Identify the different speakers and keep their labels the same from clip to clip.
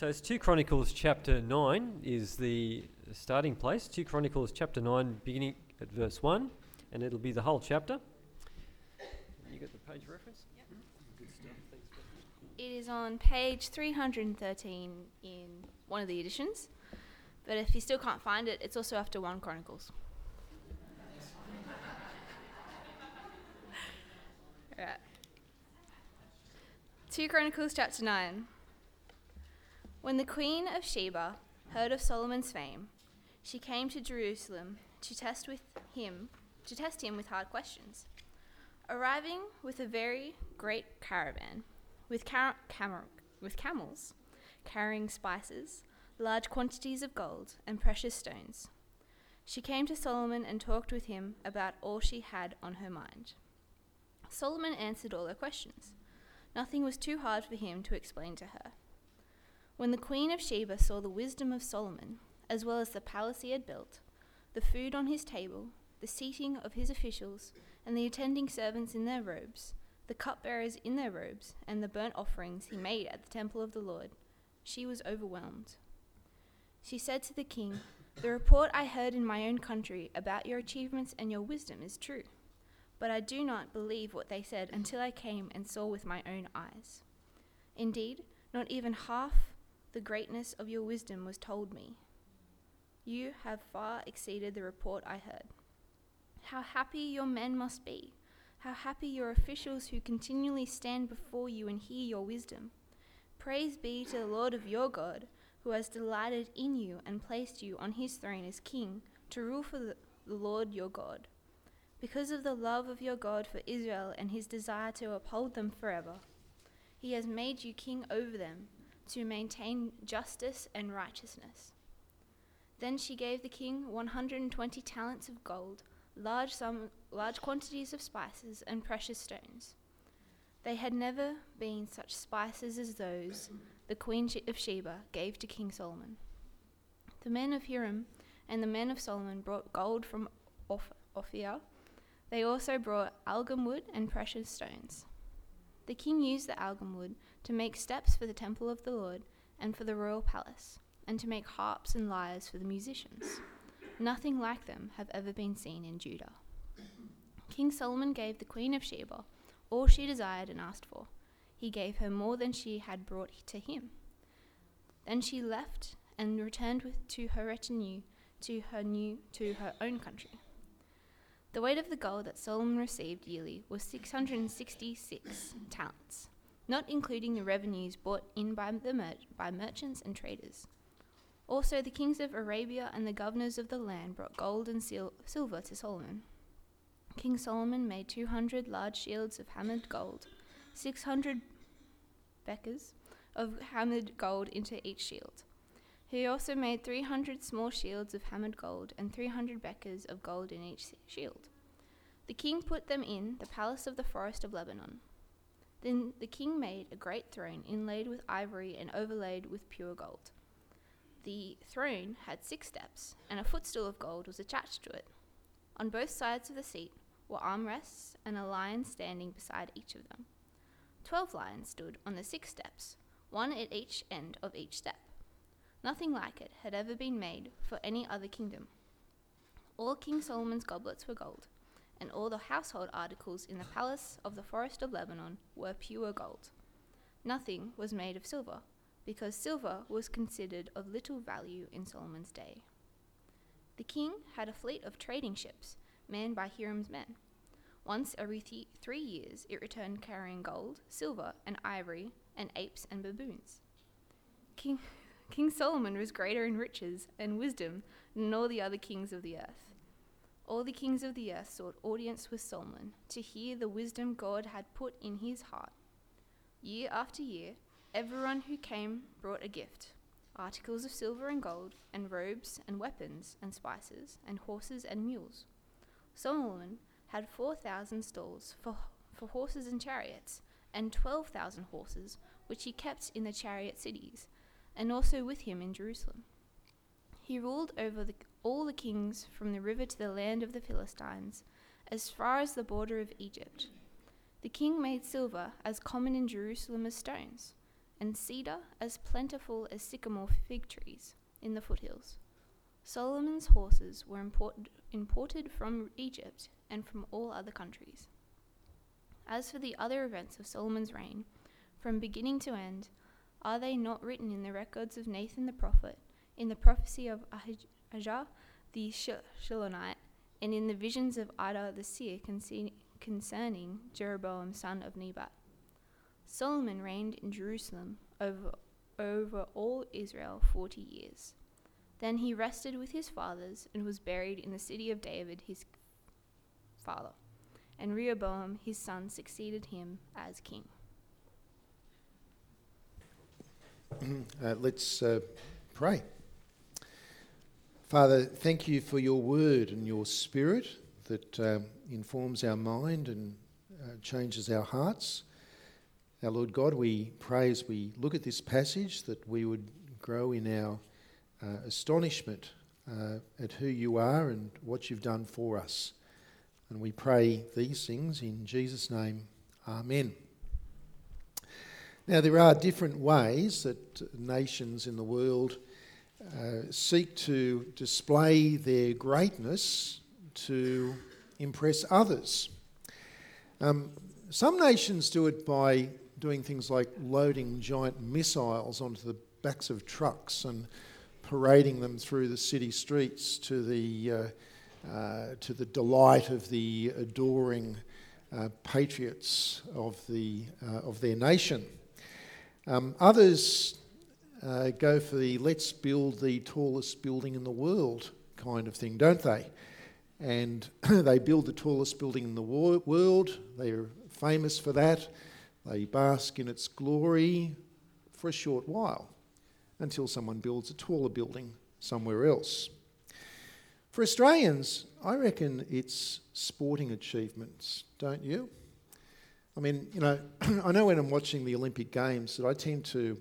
Speaker 1: So it's 2 Chronicles chapter 9 is the starting place. 2 Chronicles chapter 9, beginning at verse 1, and it'll be the whole chapter. You got the page reference? Hmm? Good stuff. Thanks.
Speaker 2: It is on page 313 in one of the editions, but if you still can't find it, it's also after 1 Chronicles. Right. 2 Chronicles chapter 9. When the queen of Sheba heard of Solomon's fame, she came to Jerusalem to test with him, to test him with hard questions. Arriving with a very great caravan, with, car- camel- with camels carrying spices, large quantities of gold, and precious stones, she came to Solomon and talked with him about all she had on her mind. Solomon answered all her questions. Nothing was too hard for him to explain to her. When the queen of Sheba saw the wisdom of Solomon, as well as the palace he had built, the food on his table, the seating of his officials, and the attending servants in their robes, the cupbearers in their robes, and the burnt offerings he made at the temple of the Lord, she was overwhelmed. She said to the king, The report I heard in my own country about your achievements and your wisdom is true, but I do not believe what they said until I came and saw with my own eyes. Indeed, not even half the greatness of your wisdom was told me. You have far exceeded the report I heard. How happy your men must be! How happy your officials who continually stand before you and hear your wisdom! Praise be to the Lord of your God, who has delighted in you and placed you on his throne as king to rule for the, Lord your God. Because of the love of your God for Israel and his desire to uphold them forever, he has made you king over them to maintain justice and righteousness. Then she gave the king 120 talents of gold, large, sum, large quantities of spices, and precious stones. They had never been such spices as those the queen of Sheba gave to King Solomon. The men of Hiram and the men of Solomon brought gold from Ophir. They also brought algum wood and precious stones. The king used the algum wood to make steps for the temple of the Lord and for the royal palace, and to make harps and lyres for the musicians. Nothing like them have ever been seen in Judah. King Solomon gave the queen of Sheba all she desired and asked for. He gave her more than she had brought to him. Then she left and returned with, to her retinue to her new to her own country. The weight of the gold that Solomon received yearly was 666 talents not including the revenues brought in by, the mer- by merchants and traders. Also, the kings of Arabia and the governors of the land brought gold and sil- silver to Solomon. King Solomon made 200 large shields of hammered gold, 600 bekas of hammered gold into each shield. He also made 300 small shields of hammered gold and 300 bekas of gold in each shield. The king put them in the palace of the forest of Lebanon. Then the king made a great throne inlaid with ivory and overlaid with pure gold. The throne had six steps, and a footstool of gold was attached to it. On both sides of the seat were armrests and a lion standing beside each of them. Twelve lions stood on the six steps, one at each end of each step. Nothing like it had ever been made for any other kingdom. All King Solomon's goblets were gold, and all the household articles in the palace of the forest of Lebanon were pure gold. Nothing was made of silver, because silver was considered of little value in Solomon's day. The king had a fleet of trading ships manned by Hiram's men. Once every th- three years, it returned carrying gold, silver, and ivory, and apes and baboons. King, king Solomon was greater in riches and wisdom than all the other kings of the earth all the kings of the earth sought audience with Solomon to hear the wisdom God had put in his heart. Year after year, everyone who came brought a gift articles of silver and gold, and robes, and weapons, and spices, and horses and mules. Solomon had 4,000 stalls for, for horses and chariots, and 12,000 horses, which he kept in the chariot cities, and also with him in Jerusalem. He ruled over the, all the kings from the river to the land of the Philistines, as far as the border of Egypt. The king made silver as common in Jerusalem as stones, and cedar as plentiful as sycamore fig trees in the foothills. Solomon's horses were imported, imported from Egypt and from all other countries. As for the other events of Solomon's reign, from beginning to end, are they not written in the records of Nathan the prophet, in the prophecy of Ahijah the Shilonite, and in the visions of Iddo the seer concerning Jeroboam son of Nebat? Solomon reigned in Jerusalem over, over all Israel forty years. Then he rested with his fathers and was buried in the city of David his father. And Rehoboam his son succeeded him as king.
Speaker 3: Uh, let's uh, pray. Father, thank you for your word and your spirit that uh, informs our mind and uh, changes our hearts. Our Lord God, we pray as we look at this passage that we would grow in our uh, astonishment uh, at who you are and what you've done for us. And we pray these things in Jesus' name. Amen. Now, there are different ways that nations in the world uh, seek to display their greatness to impress others. Um, some nations do it by doing things like loading giant missiles onto the backs of trucks and parading them through the city streets to the, uh, uh, to the delight of the adoring uh, patriots of, the, uh, of their nation. Um, others uh, go for the let's build the tallest building in the world kind of thing, don't they? And they build the tallest building in the world, they're famous for that. They bask in its glory for a short while until someone builds a taller building somewhere else. For Australians, I reckon it's sporting achievements, don't you? I mean, you know, I know when I'm watching the Olympic Games that I tend to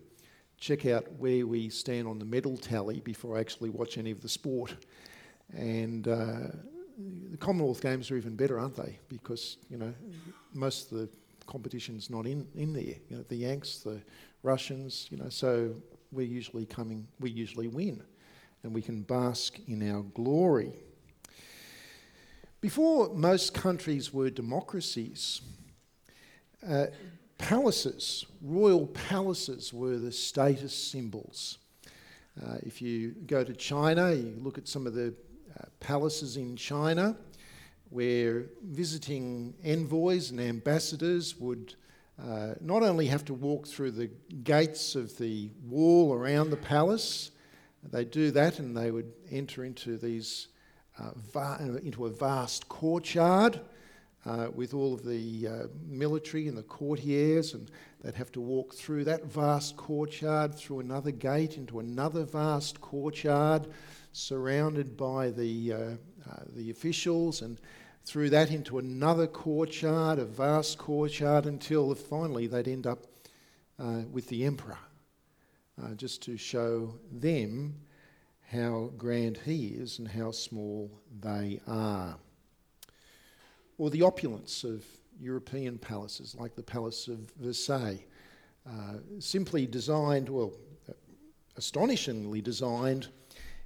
Speaker 3: check out where we stand on the medal tally before I actually watch any of the sport. And uh, the Commonwealth Games are even better, aren't they? Because, you know, most of the competition's not in, in there. You know, the Yanks, the Russians, you know, so we're usually coming, we usually win and we can bask in our glory. Before most countries were democracies, uh, palaces, royal palaces, were the status symbols. Uh, if you go to China, you look at some of the uh, palaces in China, where visiting envoys and ambassadors would uh, not only have to walk through the gates of the wall around the palace, they do that and they would enter into these uh, va- into a vast courtyard uh, with all of the uh, military and the courtiers, and they'd have to walk through that vast courtyard, through another gate into another vast courtyard, surrounded by the uh, uh, the officials and through that into another courtyard, a vast courtyard, until finally they'd end up uh, with the emperor, uh, just to show them how grand he is and how small they are. Or the opulence of European palaces, like the Palace of Versailles, uh, simply designed, well, astonishingly designed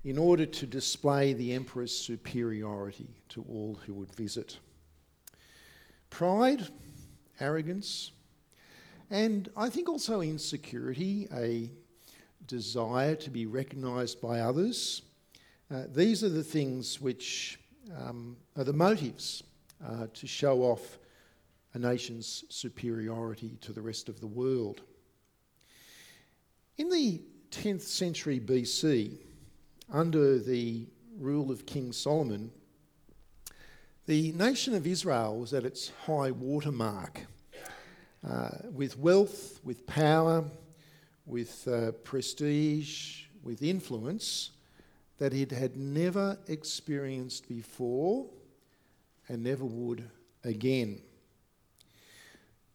Speaker 3: in order to display the emperor's superiority to all who would visit. Pride, arrogance, and I think also insecurity, a desire to be recognised by others. Uh, these are the things which um, are the motives uh, to show off a nation's superiority to the rest of the world. In the 10th century BC, under the rule of King Solomon, the nation of Israel was at its high water mark. Uh, with wealth, with power, with uh, prestige, with influence that it had never experienced before and never would again.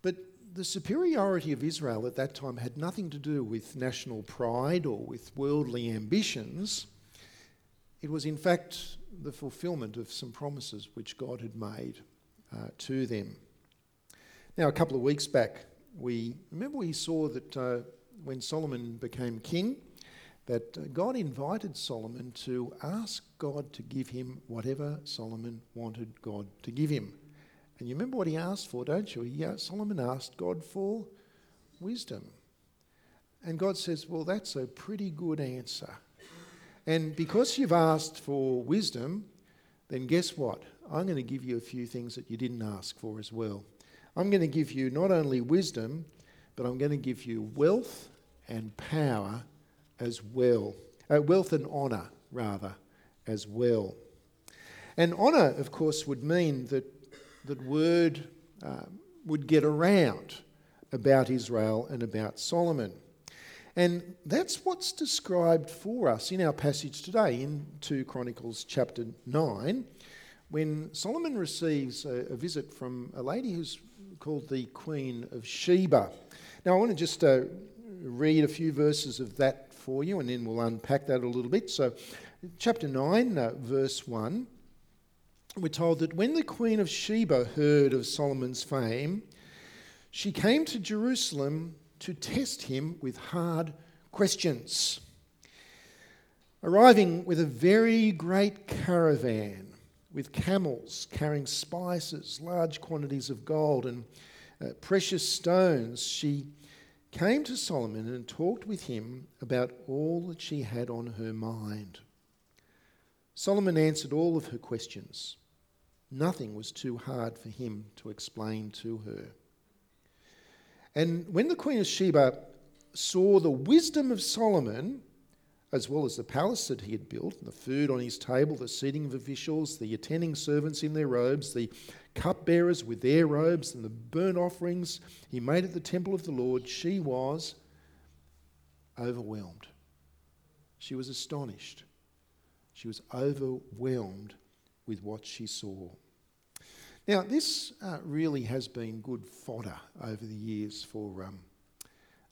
Speaker 3: But the superiority of Israel at that time had nothing to do with national pride or with worldly ambitions. It was, in fact, the fulfillment of some promises which God had made uh, to them. Now, a couple of weeks back, we remember we saw that uh, when Solomon became king, that God invited Solomon to ask God to give him whatever Solomon wanted God to give him. And you remember what he asked for, don't you? He, uh, Solomon asked God for wisdom. And God says, Well, that's a pretty good answer. And because you've asked for wisdom, then guess what? I'm going to give you a few things that you didn't ask for as well. I'm going to give you not only wisdom, but I'm going to give you wealth and power as well. Uh, wealth and honour, rather, as well. And honour, of course, would mean that that word uh, would get around about Israel and about Solomon. And that's what's described for us in our passage today in 2 Chronicles chapter 9, when Solomon receives a, a visit from a lady who's called the Queen of Sheba. Now, I want to just uh, read a few verses of that for you, and then we'll unpack that a little bit. So, chapter 9, uh, verse 1, we're told that when the Queen of Sheba heard of Solomon's fame, she came to Jerusalem to test him with hard questions. Arriving with a very great caravan with camels carrying spices, large quantities of gold, and uh, precious stones, she came to Solomon and talked with him about all that she had on her mind. Solomon answered all of her questions. Nothing was too hard for him to explain to her. And when the Queen of Sheba saw the wisdom of Solomon, as well as the palace that he had built, the food on his table, the seating of officials, the attending servants in their robes, the cupbearers with their robes, and the burnt offerings he made at the temple of the Lord, she was overwhelmed. She was astonished. She was overwhelmed with what she saw. Now, this uh, really has been good fodder over the years for, um,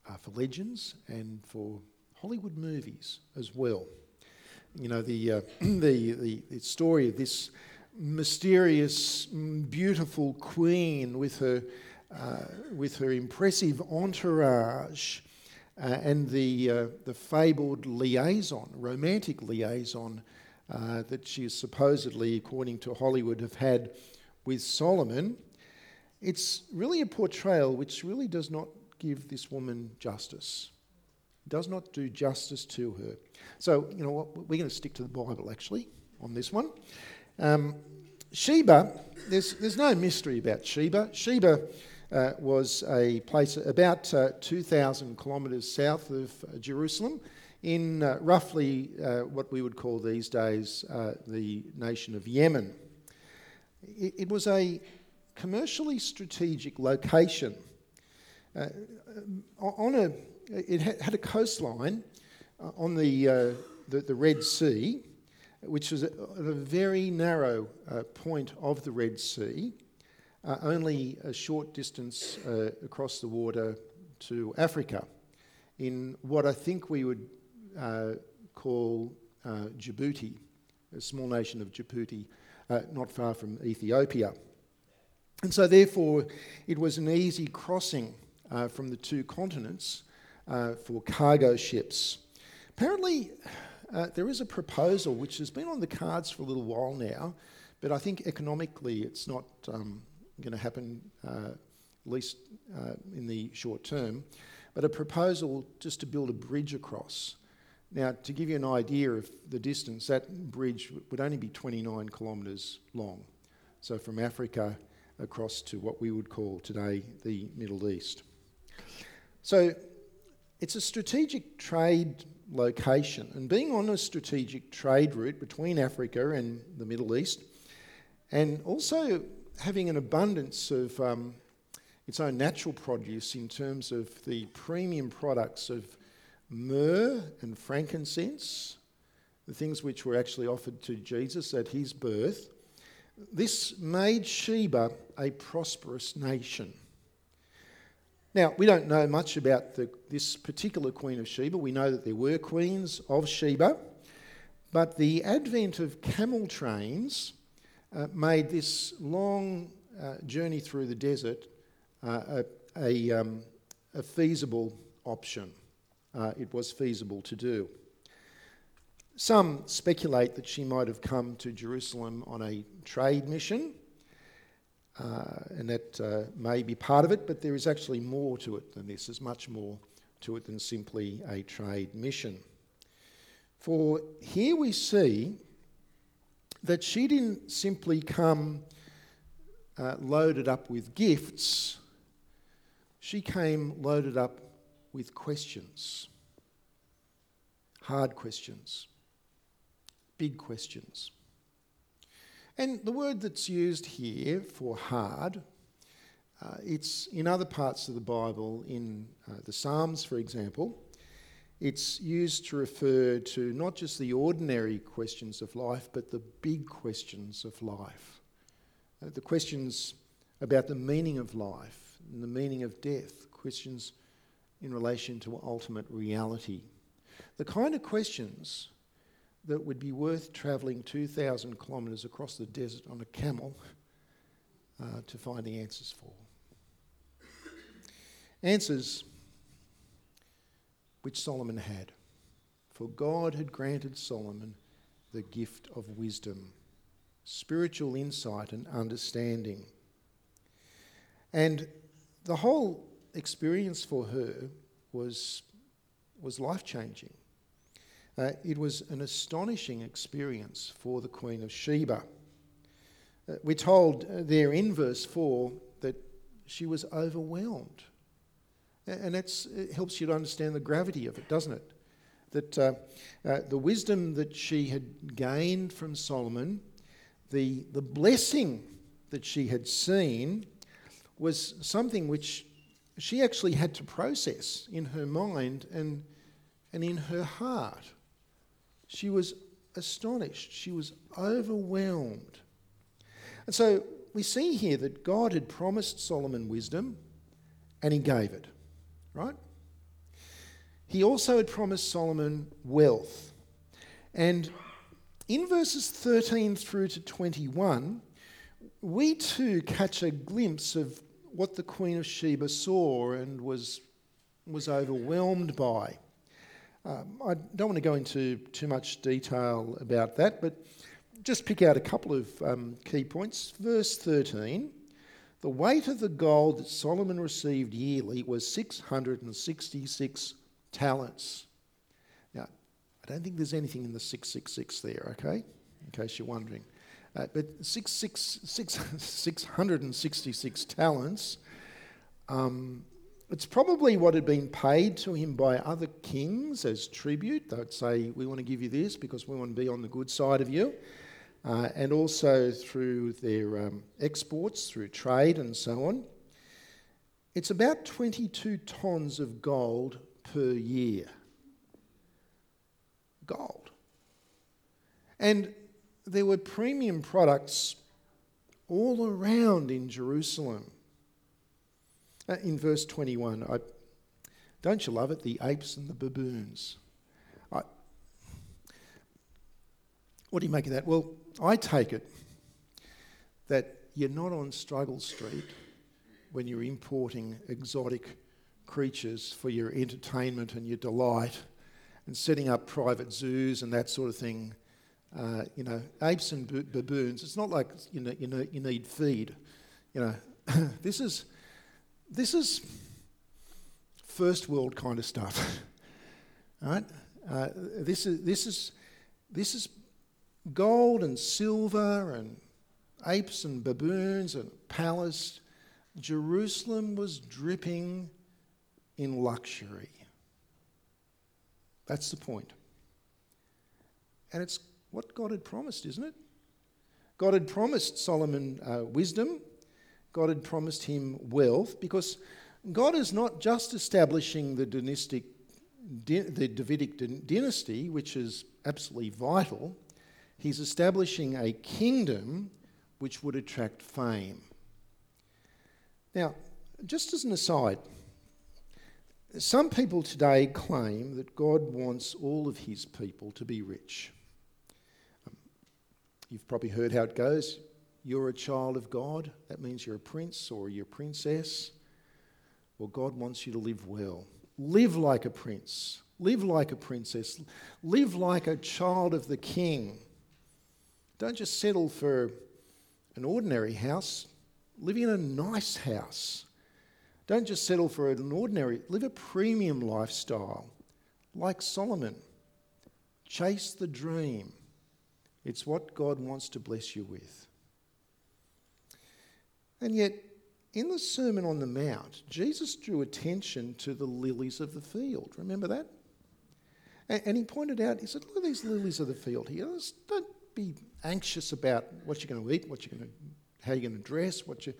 Speaker 3: uh, for legends and for Hollywood movies as well. You know, the, uh, the, the, the, story of this mysterious, beautiful queen with her, uh, with her impressive entourage uh, and the, uh, the fabled liaison, romantic liaison uh, that she is supposedly, according to Hollywood, have had with Solomon, it's really a portrayal which really does not give this woman justice, does not do justice to her. So, you know what, we're going to stick to the Bible actually on this one. Um, Sheba, there's, there's no mystery about Sheba. Sheba uh, was a place about uh, 2,000 kilometres south of uh, Jerusalem in uh, roughly uh, what we would call these days uh, the nation of Yemen. It, it, was a commercially strategic location. Uh, on a, it had a coastline on the, the, the, Red Sea, which was at a very narrow point of the Red Sea, only a short distance across the water to Africa in what I think we would uh, call uh, Djibouti, a small nation of Djibouti, uh, not far from Ethiopia. And so, therefore, it was an easy crossing uh, from the two continents uh, for cargo ships. Apparently, uh, there is a proposal which has been on the cards for a little while now, but I think economically it's not um, going to happen, at least in the short term. But a proposal just to build a bridge across now, to give you an idea of the distance, that bridge would only be 29 kilometres long. So, from Africa across to what we would call today the Middle East. So, it's a strategic trade location, and being on a strategic trade route between Africa and the Middle East, and also having an abundance of um, its own natural produce in terms of the premium products of myrrh and frankincense, the things which were actually offered to Jesus at his birth, this made Sheba a prosperous nation. Now, we don't know much about the, this particular Queen of Sheba. We know that there were queens of Sheba, but the advent of camel trains uh, made this long uh, journey through the desert uh, a, a, um, a feasible option. uh, it was feasible to do. Some speculate that she might have come to Jerusalem on a trade mission, and that uh, may be part of it, but there is actually more to it than this. There's much more to it than simply a trade mission. For here we see that she didn't simply come uh, loaded up with gifts, she came loaded up with questions. Hard questions big questions. And the word that's used here for hard, uh, it's in other parts of the Bible, in uh, the Psalms, for example, it's used to refer to not just the ordinary questions of life, but the big questions of life. Uh, the questions about the meaning of life and the meaning of death, questions in relation to ultimate reality. The kind of questions that would be worth travelling 2,000 kilometres across the desert on a camel uh, to find the answers for. Answers which Solomon had. For God had granted Solomon the gift of wisdom, spiritual insight, and understanding. And the whole experience for her was, was life changing. Uh, it was an astonishing experience for the Queen of Sheba. Uh, we're told uh, there in verse 4 that she was overwhelmed. And that helps you to understand the gravity of it, doesn't it? That uh, uh, the wisdom that she had gained from Solomon, the, the blessing that she had seen, was something which she actually had to process in her mind and, and in her heart. She was astonished. She was overwhelmed. And so we see here that God had promised Solomon wisdom and he gave it, right? He also had promised Solomon wealth. And in verses 13 through to 21, we too catch a glimpse of what the Queen of Sheba saw and was, was overwhelmed by. Um, I don't want to go into too much detail about that, but just pick out a couple of um, key points. Verse 13 the weight of the gold that Solomon received yearly was 666 talents. Now, I don't think there's anything in the 666 there, okay? In case you're wondering. Uh, but six, six, six, 666 talents. Um, it's probably what had been paid to him by other kings as tribute. They'd say, We want to give you this because we want to be on the good side of you. Uh, and also through their um, exports, through trade, and so on. It's about 22 tonnes of gold per year. Gold. And there were premium products all around in Jerusalem. Uh, in verse 21, I, don't you love it? The apes and the baboons. I, what do you make of that? Well, I take it that you're not on Struggle Street when you're importing exotic creatures for your entertainment and your delight and setting up private zoos and that sort of thing. Uh, you know, apes and baboons, it's not like you, know, you, know, you need feed. You know, this is this is first world kind of stuff. right? Uh, this is this is this is gold and silver and apes and baboons and palace. Jerusalem was dripping in luxury. That's the point. And it's what God had promised, isn't it? God had promised Solomon uh, wisdom God had promised him wealth because God is not just establishing the dynastic, the Davidic dynasty, which is absolutely vital. He's establishing a kingdom which would attract fame. Now, just as an aside, some people today claim that God wants all of his people to be rich. Um, you've probably heard how it goes you're a child of God, that means you're a prince or you're a princess. Well, God wants you to live well. Live like a prince. Live like a princess. Live like a child of the king. Don't just settle for an ordinary house. Live in a nice house. Don't just settle for an ordinary, live a premium lifestyle like Solomon. Chase the dream. It's what God wants to bless you with. And yet, in the Sermon on the Mount, Jesus drew attention to the lilies of the field. Remember that? And, he pointed out, he said, Look at these lilies of the field here. Don't be anxious about what you're going to eat, what you're going to, how you're going to dress, what you.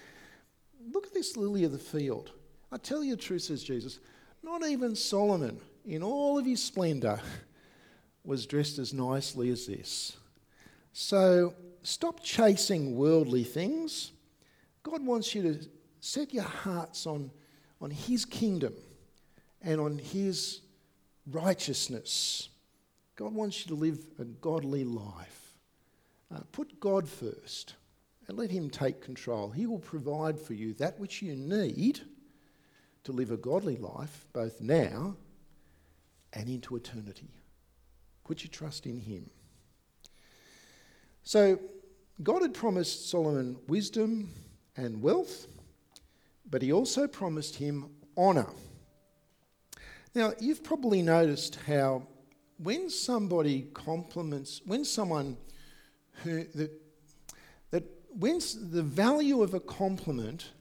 Speaker 3: Look at this lily of the field. I tell you the truth, says Jesus, not even Solomon, in all of his splendour, was dressed as nicely as this. So stop chasing worldly things. God wants you to set your hearts on, on His kingdom and on His righteousness. God wants you to live a godly life. Uh, put God first and let Him take control. He will provide for you that which you need to live a godly life, both now and into eternity. Put your trust in Him. So, God had promised Solomon wisdom and wealth, but He also promised him honour. Now, you've probably noticed how when somebody compliments, when someone who, that, that when the value of a compliment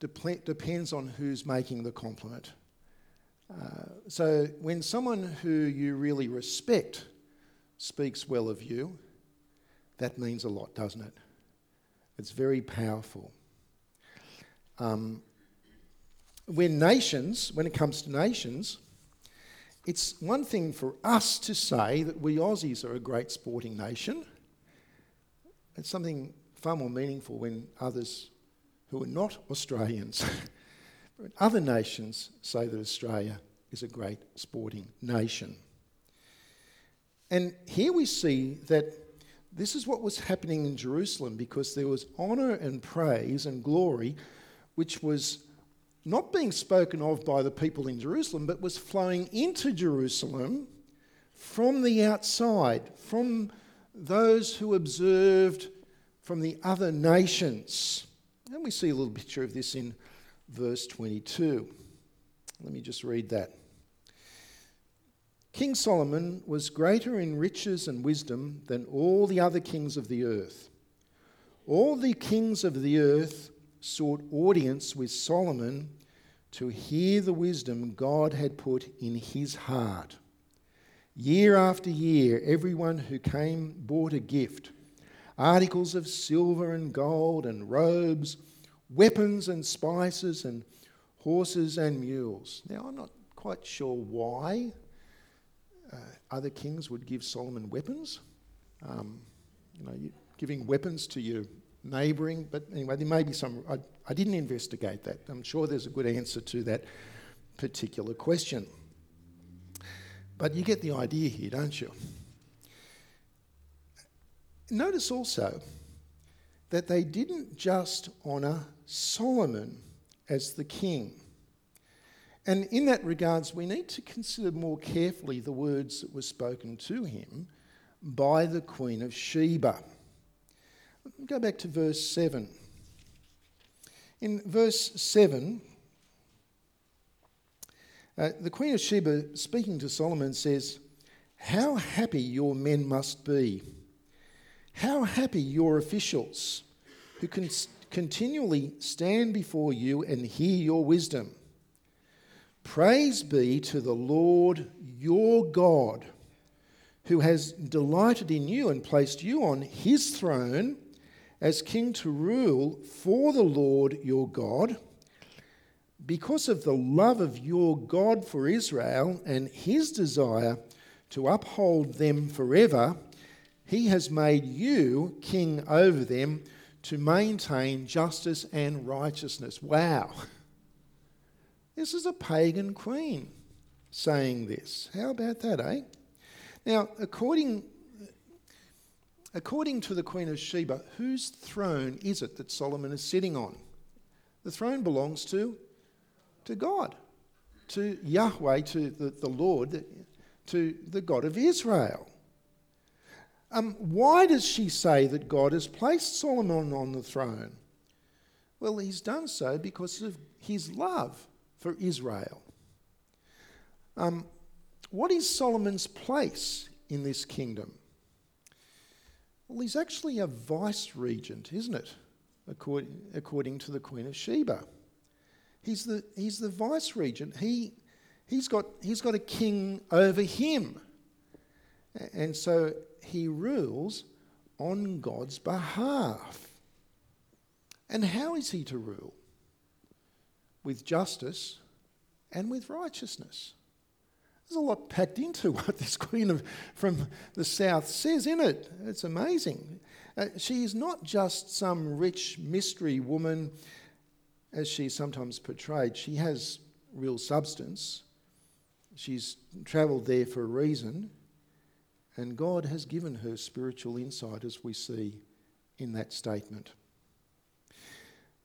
Speaker 3: depends on who's making the compliment. Uh, so when someone who you really respect speaks well of you, that means a lot, doesn't it? It's very powerful. Um, when nations, when it comes to nations, it's one thing for us to say that we Aussies are a great sporting nation. It's something far more meaningful when others who are not Australians, other nations say that Australia is a great sporting nation. And here we see that this is what was happening in Jerusalem because there was honour and praise and glory which was not being spoken of by the people in Jerusalem, but was flowing into Jerusalem from the outside, from those who observed from the other nations. And we see a little picture of this in verse 22. Let me just read that. King Solomon was greater in riches and wisdom than all the other kings of the earth. All the kings of the earth sought audience with Solomon to hear the wisdom God had put in his heart. Year after year, everyone who came brought a gift articles of silver and gold and robes, weapons and spices, and horses and mules. Now, I'm not quite sure why uh, other kings would give Solomon weapons. Um, you know, giving weapons to your neighbouring, but anyway, there may be some. I, I didn't investigate that. I'm sure there's a good answer to that particular question. But you get the idea here, don't you? Notice also that they didn't just honour Solomon as the king. And in that regards, we need to consider more carefully the words that were spoken to him by the Queen of Sheba. Go back to verse 7. In verse 7, uh, the Queen of Sheba, speaking to Solomon, says, How happy your men must be! How happy your officials who can continually stand before you and hear your wisdom. Praise be to the Lord your God, who has delighted in you and placed you on his throne as king to rule for the Lord your God. Because of the love of your God for Israel and his desire to uphold them forever, he has made you king over them to maintain justice and righteousness. Wow. This is a pagan queen saying this. How about that, eh? Now, according According to the Queen of Sheba, whose throne is it that Solomon is sitting on? The throne belongs to, to God, to Yahweh, to the, the Lord. to the God of Israel. Um, why does she say that God has placed Solomon on the throne? Well, he's done so because of his love for Israel. Um, what is Solomon's place in this kingdom? Well, he's actually a vice regent, isn't it? According, according to the Queen of Sheba. He's the, he's the vice regent. He, he's, got, he's got a king over him. And so he rules on God's behalf. And how is he to rule? With justice and with righteousness. There's a lot packed into what this queen of, from the south says, in it? It's amazing. Uh, she is not just some rich mystery woman, as she's sometimes portrayed. She has real substance. She's travelled there for a reason, and God has given her spiritual insight, as we see in that statement.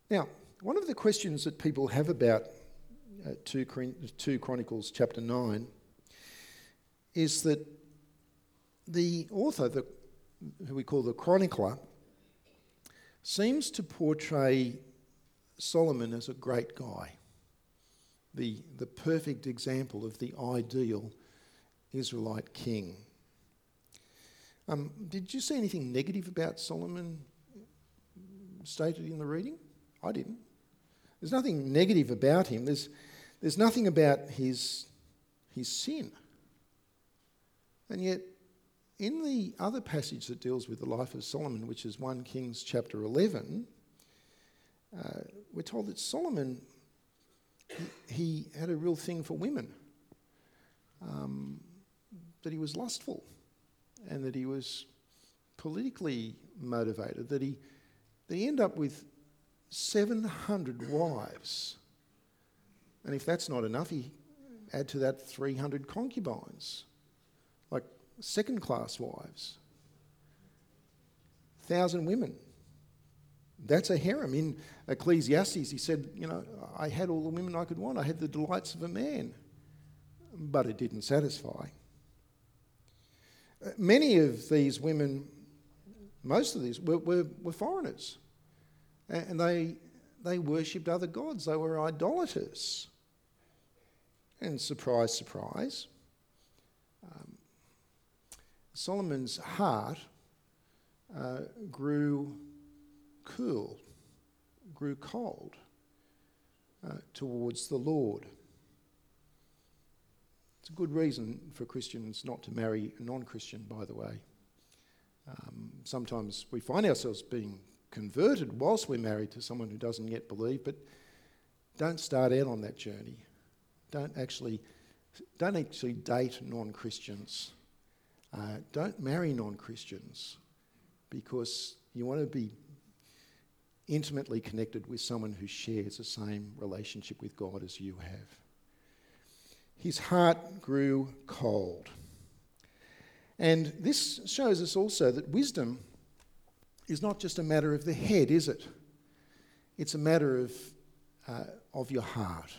Speaker 3: Now, one of the questions that people have about uh, 2, 2 Chronicles chapter 9 is that the author, the, who we call the chronicler, seems to portray Solomon as a great guy, the, the perfect example of the ideal Israelite king. Um, did you see anything negative about Solomon stated in the reading? I didn't. There's nothing negative about him. There's, there's nothing about his, his sin. And yet, in the other passage that deals with the life of Solomon, which is 1 Kings chapter 11, uh, we're told that Solomon, he, he, had a real thing for women, um, that he was lustful, and that he was politically motivated, that he, that he ended up with 700 wives. And if that's not enough, he add to that 300 concubines second class wives. Thousand women. That's a harem. In Ecclesiastes, he said, You know, I had all the women I could want. I had the delights of a man. But it didn't satisfy. Uh, many of these women, most of these, were, were, were foreigners. And they, they worshipped other gods. They were idolaters. And surprise, surprise, Solomon's heart uh, grew cool, grew cold uh, towards the Lord. It's a good reason for Christians not to marry a non Christian, by the way. Um, sometimes we find ourselves being converted whilst we're married to someone who doesn't yet believe, but don't start out on that journey. Don't actually, don't actually date non Christians. Uh, don't marry non Christians because you want to be intimately connected with someone who shares the same relationship with God as you have. His heart grew cold. And this shows us also that wisdom is not just a matter of the head, is it? It's a matter of, uh, of your heart.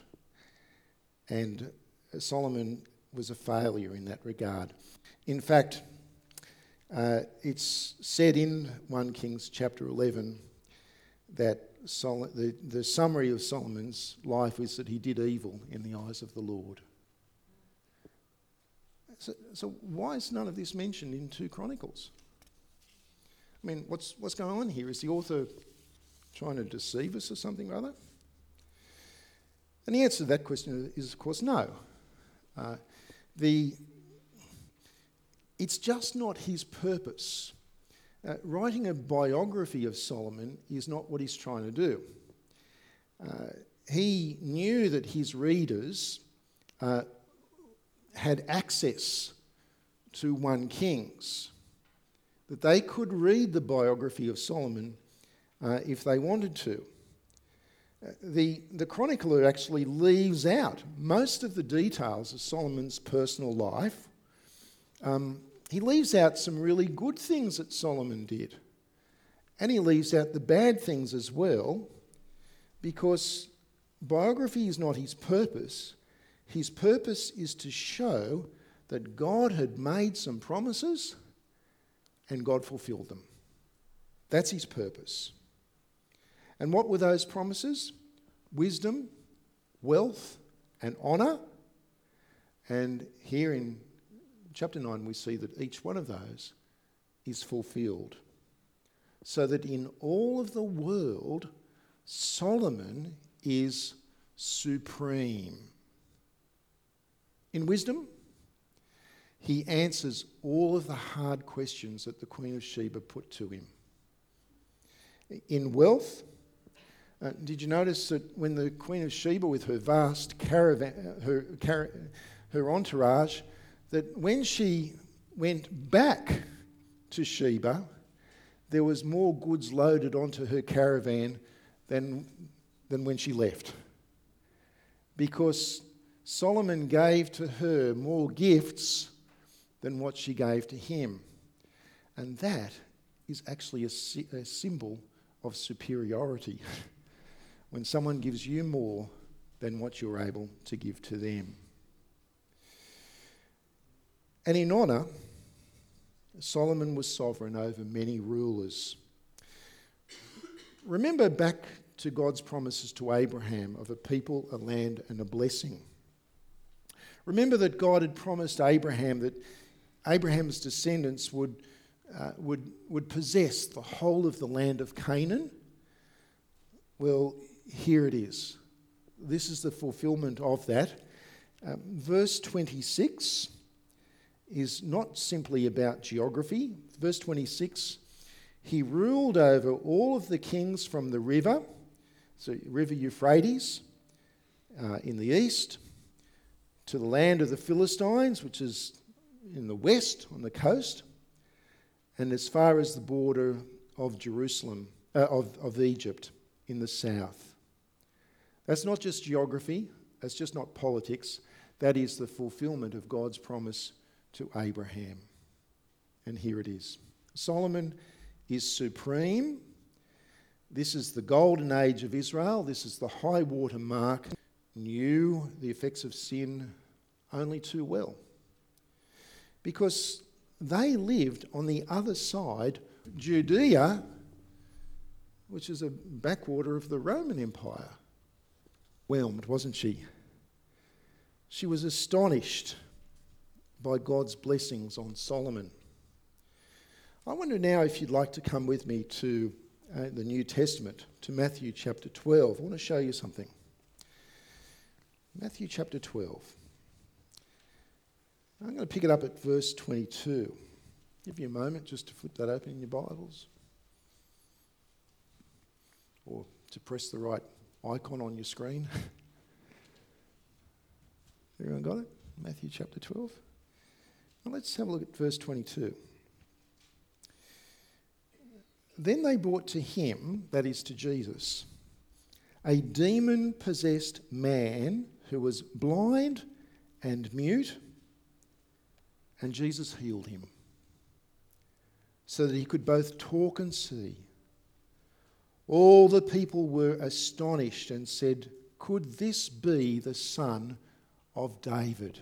Speaker 3: And Solomon was a failure in that regard. In fact, uh, it's said in 1 Kings chapter 11 that Sol- the, the summary of Solomon's life is that he did evil in the eyes of the Lord. So, so why is none of this mentioned in 2 Chronicles? I mean, what's, what's going on here? Is the author trying to deceive us or something or other? And the answer to that question is, of course, no. Uh, the it's just not his purpose. Uh, writing a biography of Solomon is not what he's trying to do. Uh, he knew that his readers uh, had access to 1 Kings, that they could read the biography of Solomon uh, if they wanted to. Uh, the, the chronicler actually leaves out most of the details of Solomon's personal life. Um, he leaves out some really good things that Solomon did. And he leaves out the bad things as well, because biography is not his purpose. His purpose is to show that God had made some promises and God fulfilled them. That's his purpose. And what were those promises? Wisdom, wealth, and honour. And here in chapter 9, we see that each one of those is fulfilled. So that in all of the world, Solomon is supreme. In wisdom, he answers all of the hard questions that the Queen of Sheba put to him. In wealth, uh, did you notice that when the Queen of Sheba, with her vast caravan, her, her entourage, that when she went back to Sheba, there was more goods loaded onto her caravan than, than when she left. Because Solomon gave to her more gifts than what she gave to him. And that is actually a, a symbol of superiority. when someone gives you more than what you're able to give to them. And in honour, Solomon was sovereign over many rulers. Remember back to God's promises to Abraham of a people, a land, and a blessing. Remember that God had promised Abraham that Abraham's descendants would, uh, would, would possess the whole of the land of Canaan. Well, here it is. This is the fulfillment of that. Um, verse 26 is not simply about geography. Verse 26 He ruled over all of the kings from the river, so River Euphrates uh, in the east, to the land of the Philistines, which is in the west on the coast, and as far as the border of Jerusalem, uh, of, of Egypt in the south. That's not just geography, that's just not politics. That is the fulfillment of God's promise to Abraham. And here it is Solomon is supreme. This is the golden age of Israel. This is the high water mark. Knew the effects of sin only too well. Because they lived on the other side, Judea, which is a backwater of the Roman Empire. Whelmed, wasn't she? She was astonished by God's blessings on Solomon. I wonder now if you'd like to come with me to uh, the New Testament, to Matthew chapter 12. I want to show you something. Matthew chapter 12. I'm going to pick it up at verse 22. Give you a moment just to flip that open in your Bibles or to press the right icon on your screen. Everyone got it? Matthew chapter 12. Let's have a look at verse 22. Then they brought to him, that is to Jesus, a demon possessed man who was blind and mute, and Jesus healed him so that he could both talk and see. All the people were astonished and said, Could this be the son of David?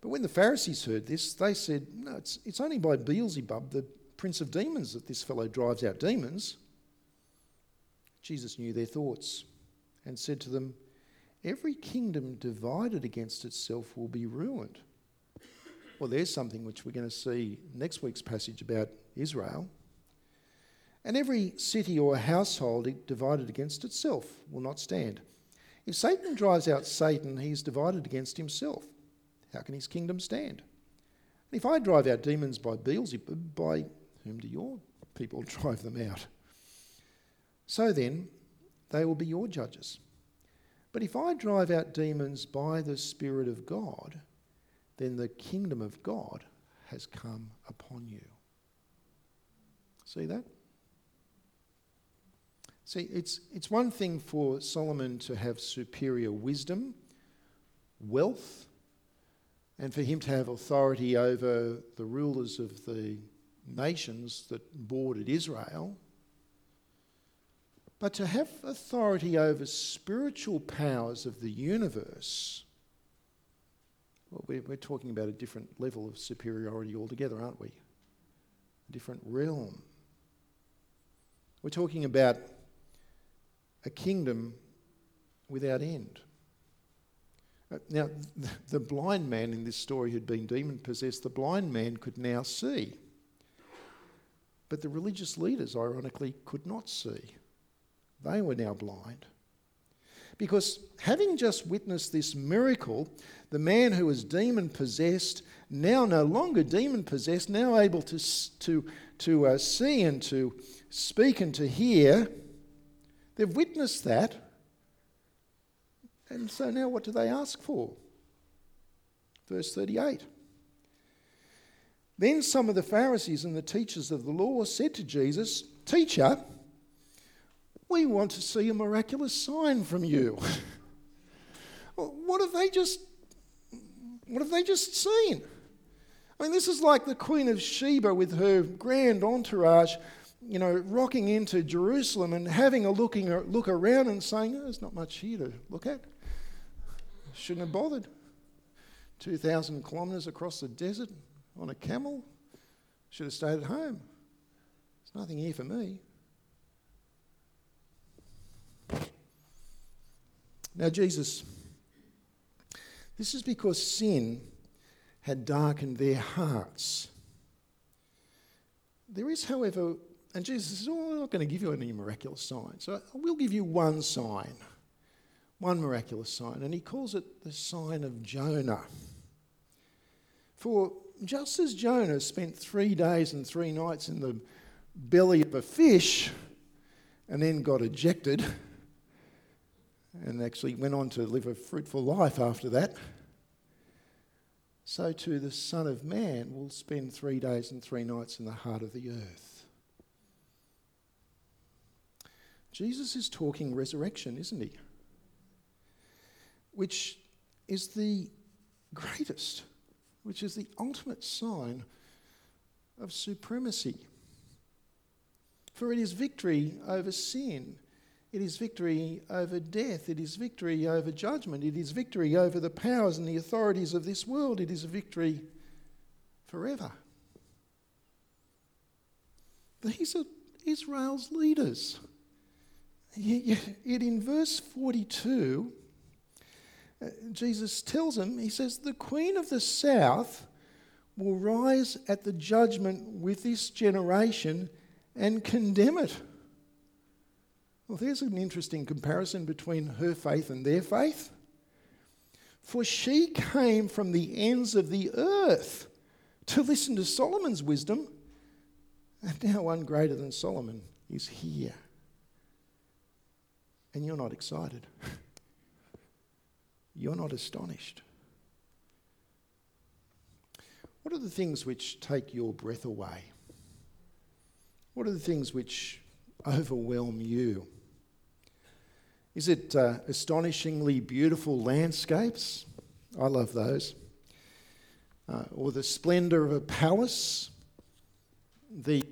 Speaker 3: But when the Pharisees heard this, they said, No, it's, it's only by Beelzebub, the prince of demons, that this fellow drives out demons. Jesus knew their thoughts and said to them, Every kingdom divided against itself will be ruined. Well, there's something which we're going to see next week's passage about Israel. And every city or household divided against itself will not stand. If Satan drives out Satan, he's divided against himself. How can his kingdom stand? And if I drive out demons by Beelzebub, by whom do your people drive them out? So then, they will be your judges. But if I drive out demons by the Spirit of God, then the kingdom of God has come upon you. See that? See, it's, it's one thing for Solomon to have superior wisdom, wealth, and for him to have authority over the rulers of the nations that bordered Israel. But to have authority over spiritual powers of the universe, Well, we're, we're talking about a different level of superiority altogether, aren't we? A different realm. We're talking about a kingdom without end. Uh, Now, the blind man in this story who'd been demon possessed, the blind man could now see. But the religious leaders, ironically, could not see. They were now blind. Because having just witnessed this miracle, the man who was demon possessed, now no longer demon possessed, now able to, to, to uh, see and to speak and to hear, they've witnessed that. And so now what do they ask for? Verse 38. Then some of the Pharisees and the teachers of the law said to Jesus, Teacher, we want to see a miraculous sign from you. What have they just what have they just seen? I mean, this is like the Queen of Sheba with her grand entourage, you know, rocking into Jerusalem and having a looking look around and saying, oh, "There's not much here to look at. Shouldn't have bothered. Two thousand kilometres across the desert on a camel. Should have stayed at home. There's nothing here for me." Now, Jesus, this is because sin had darkened their hearts. There is, however, and Jesus says, Oh, I'm not going to give you any miraculous sign. So I will give you one sign, one miraculous sign. And he calls it the sign of Jonah. For just as Jonah spent three days and three nights in the belly of a fish and then got ejected and actually went on to live a fruitful life after that, so too the Son of Man will spend three days and three nights in the heart of the earth. Jesus is talking resurrection, isn't he? Which is the greatest, which is the ultimate sign of supremacy. For it is victory over sin. It is victory over death. It is victory over judgment. It is victory over the powers and the authorities of this world. It is a victory forever. These are Israel's leaders. Yet in verse 42, uh, Jesus tells them, He says, The queen of the south will rise at the judgment with this generation and condemn it. Well, there's an interesting comparison between her faith and their faith. For she came from the ends of the earth to listen to Solomon's wisdom, and now one greater than Solomon is here. And you're not excited. You're not astonished. What are the things which take your breath away? What are the things which overwhelm you? Is it uh, astonishingly beautiful landscapes? I love those. Uh, or the splendour of a palace? The,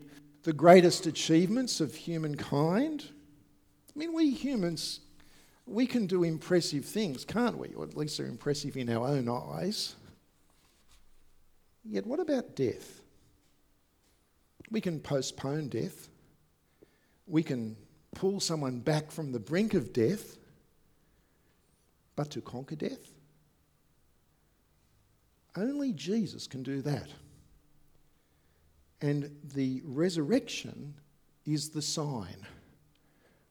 Speaker 3: the greatest achievements of humankind? I mean, we humans, we can do impressive things, can't we? Or at least they're impressive in our own eyes. Yet, what about death? We can postpone death. We can pull someone back from the brink of death, but to conquer death? Only Jesus can do that. And the resurrection is the sign.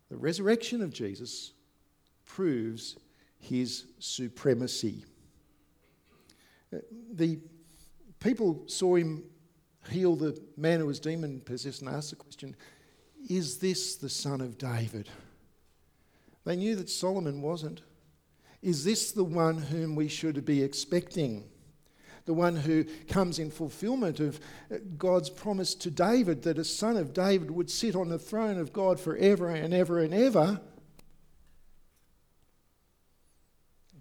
Speaker 3: The resurrection of Jesus proves his supremacy. Uh, The people saw him heal the man who was demon possessed and asked the question Is this the son of David? They knew that Solomon wasn't. Is this the one whom we should be expecting? The one who comes in fulfillment of uh, God's promise to David that a son of David would sit on the throne of God forever and ever and ever.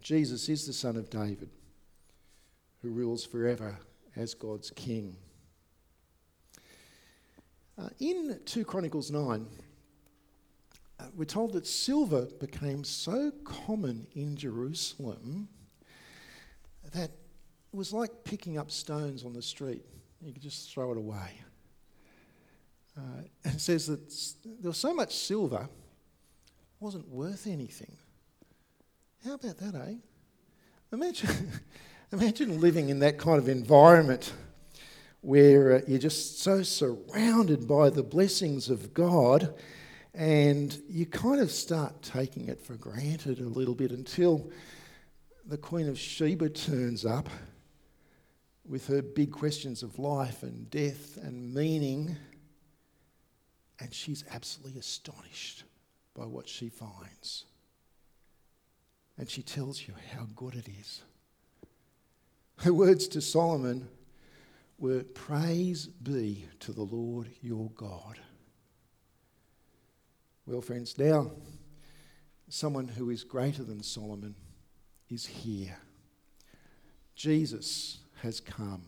Speaker 3: Jesus is the son of David who rules forever as God's king. Uh, in 2 Chronicles 9, uh, we're told that silver became so common in Jerusalem that it was like picking up stones on the street. You could just throw it away. Uh, it says that there was so much silver, it wasn't worth anything. About that, eh? Imagine, imagine living in that kind of environment where uh, you're just so surrounded by the blessings of God and you kind of start taking it for granted a little bit until the Queen of Sheba turns up with her big questions of life and death and meaning, and she's absolutely astonished by what she finds. And she tells you how good it is. Her words to Solomon were Praise be to the Lord your God. Well, friends, now someone who is greater than Solomon is here. Jesus has come.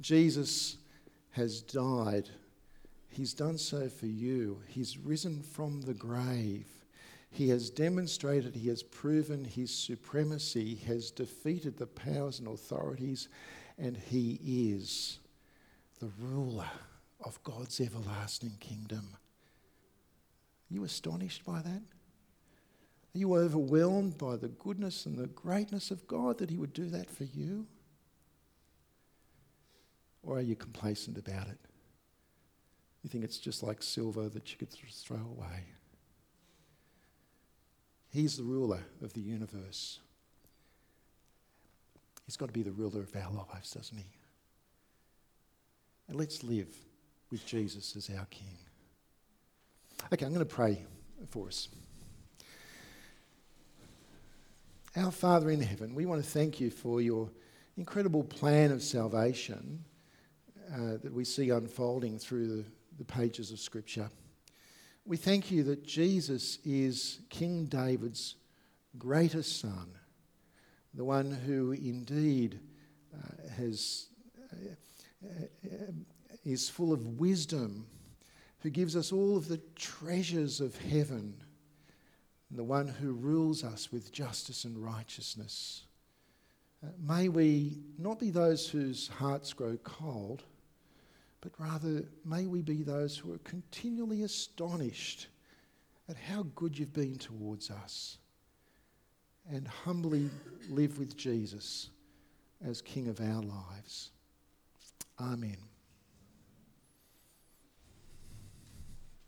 Speaker 3: Jesus has died. He's done so for you. He's risen from the grave. He has demonstrated, he has proven his supremacy, he has defeated the powers and authorities, and he is the ruler of God's everlasting kingdom. Are you astonished by that? Are you overwhelmed by the goodness and the greatness of God that He would do that for you? Or are you complacent about it? You think it's just like silver that you could throw away. He's the ruler of the universe. He's got to be the ruler of our lives, doesn't he? And let's live with Jesus as our King. Okay, I'm going to pray for us. Our Father in heaven, we want to thank you for your incredible plan of salvation uh, that we see unfolding through the, the pages of Scripture. We thank you that Jesus is King David's greatest son, the one who indeed uh, has, uh, is full of wisdom, who gives us all of the treasures of heaven the one who rules us with justice and righteousness. Uh, may we not be those whose hearts grow cold, but rather may we be those who are continually astonished at how good you've been towards us and humbly live with Jesus as King of our lives. Amen.